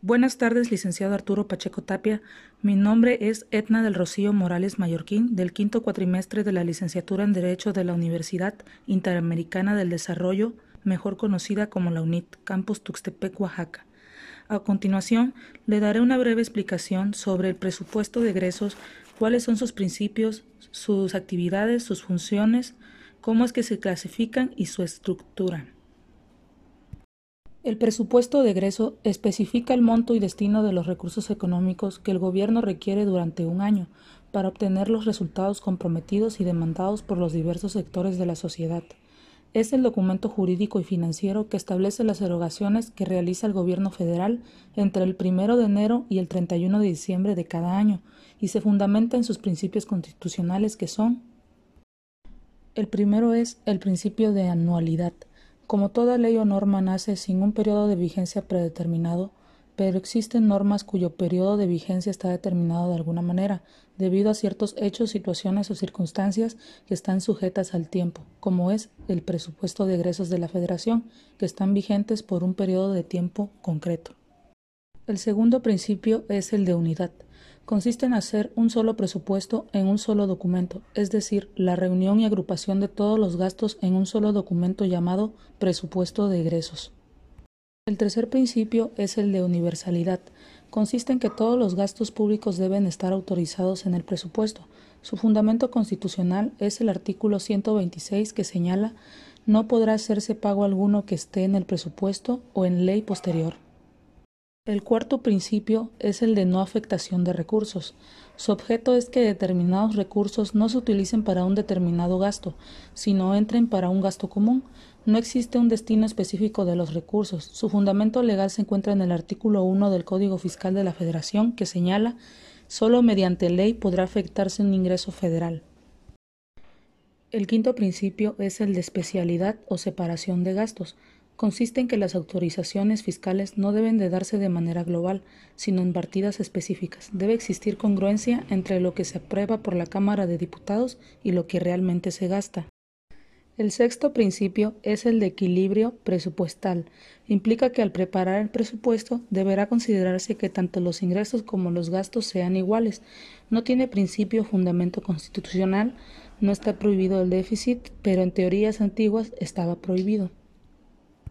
Buenas tardes, licenciado Arturo Pacheco Tapia. Mi nombre es Etna del Rocío Morales Mallorquín, del quinto cuatrimestre de la licenciatura en Derecho de la Universidad Interamericana del Desarrollo, mejor conocida como la UNIT, Campus Tuxtepec, Oaxaca. A continuación, le daré una breve explicación sobre el presupuesto de egresos, cuáles son sus principios, sus actividades, sus funciones, cómo es que se clasifican y su estructura. El presupuesto de egreso especifica el monto y destino de los recursos económicos que el gobierno requiere durante un año para obtener los resultados comprometidos y demandados por los diversos sectores de la sociedad. Es el documento jurídico y financiero que establece las erogaciones que realiza el gobierno federal entre el 1 de enero y el 31 de diciembre de cada año y se fundamenta en sus principios constitucionales que son el primero es el principio de anualidad como toda ley o norma nace sin un periodo de vigencia predeterminado, pero existen normas cuyo periodo de vigencia está determinado de alguna manera, debido a ciertos hechos, situaciones o circunstancias que están sujetas al tiempo, como es el presupuesto de egresos de la Federación, que están vigentes por un periodo de tiempo concreto. El segundo principio es el de unidad consiste en hacer un solo presupuesto en un solo documento, es decir, la reunión y agrupación de todos los gastos en un solo documento llamado presupuesto de egresos. El tercer principio es el de universalidad. Consiste en que todos los gastos públicos deben estar autorizados en el presupuesto. Su fundamento constitucional es el artículo 126 que señala no podrá hacerse pago alguno que esté en el presupuesto o en ley posterior. El cuarto principio es el de no afectación de recursos. Su objeto es que determinados recursos no se utilicen para un determinado gasto, sino entren para un gasto común. No existe un destino específico de los recursos. Su fundamento legal se encuentra en el artículo 1 del Código Fiscal de la Federación, que señala solo mediante ley podrá afectarse un ingreso federal. El quinto principio es el de especialidad o separación de gastos consiste en que las autorizaciones fiscales no deben de darse de manera global, sino en partidas específicas. Debe existir congruencia entre lo que se aprueba por la Cámara de Diputados y lo que realmente se gasta. El sexto principio es el de equilibrio presupuestal. Implica que al preparar el presupuesto deberá considerarse que tanto los ingresos como los gastos sean iguales. No tiene principio fundamento constitucional, no está prohibido el déficit, pero en teorías antiguas estaba prohibido.